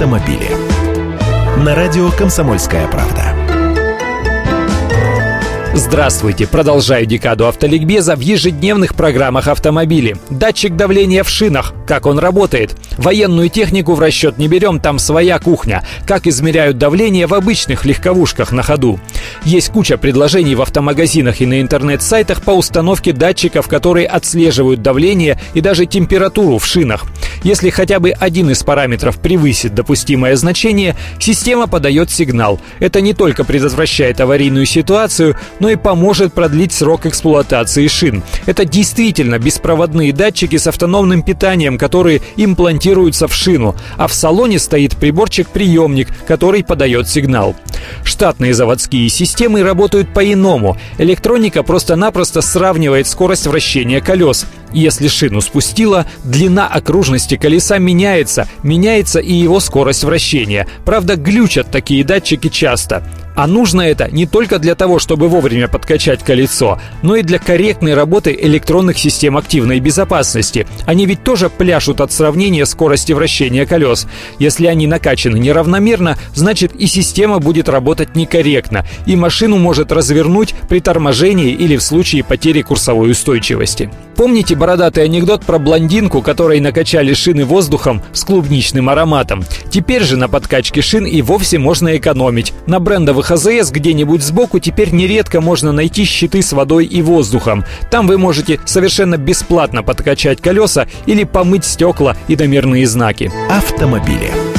автомобили. На радио «Комсомольская правда». Здравствуйте! Продолжаю декаду автоликбеза в ежедневных программах автомобили. Датчик давления в шинах. Как он работает? Военную технику в расчет не берем, там своя кухня. Как измеряют давление в обычных легковушках на ходу? Есть куча предложений в автомагазинах и на интернет-сайтах по установке датчиков, которые отслеживают давление и даже температуру в шинах. Если хотя бы один из параметров превысит допустимое значение, система подает сигнал. Это не только предотвращает аварийную ситуацию, но и поможет продлить срок эксплуатации шин. Это действительно беспроводные датчики с автономным питанием, которые имплантируются в шину, а в салоне стоит приборчик-приемник, который подает сигнал. Штатные заводские системы работают по-иному. Электроника просто-напросто сравнивает скорость вращения колес. Если шину спустила, длина окружности колеса меняется, меняется и его скорость вращения. Правда, глючат такие датчики часто. А нужно это не только для того, чтобы вовремя подкачать колесо, но и для корректной работы электронных систем активной безопасности. Они ведь тоже пляшут от сравнения скорости вращения колес. Если они накачаны неравномерно, значит и система будет работать некорректно, и машину может развернуть при торможении или в случае потери курсовой устойчивости. Помните бородатый анекдот про блондинку, которой накачали шины воздухом с клубничным ароматом? Теперь же на подкачке шин и вовсе можно экономить. На брендовых АЗС где-нибудь сбоку теперь нередко можно найти щиты с водой и воздухом. Там вы можете совершенно бесплатно подкачать колеса или помыть стекла и домерные знаки. Автомобили.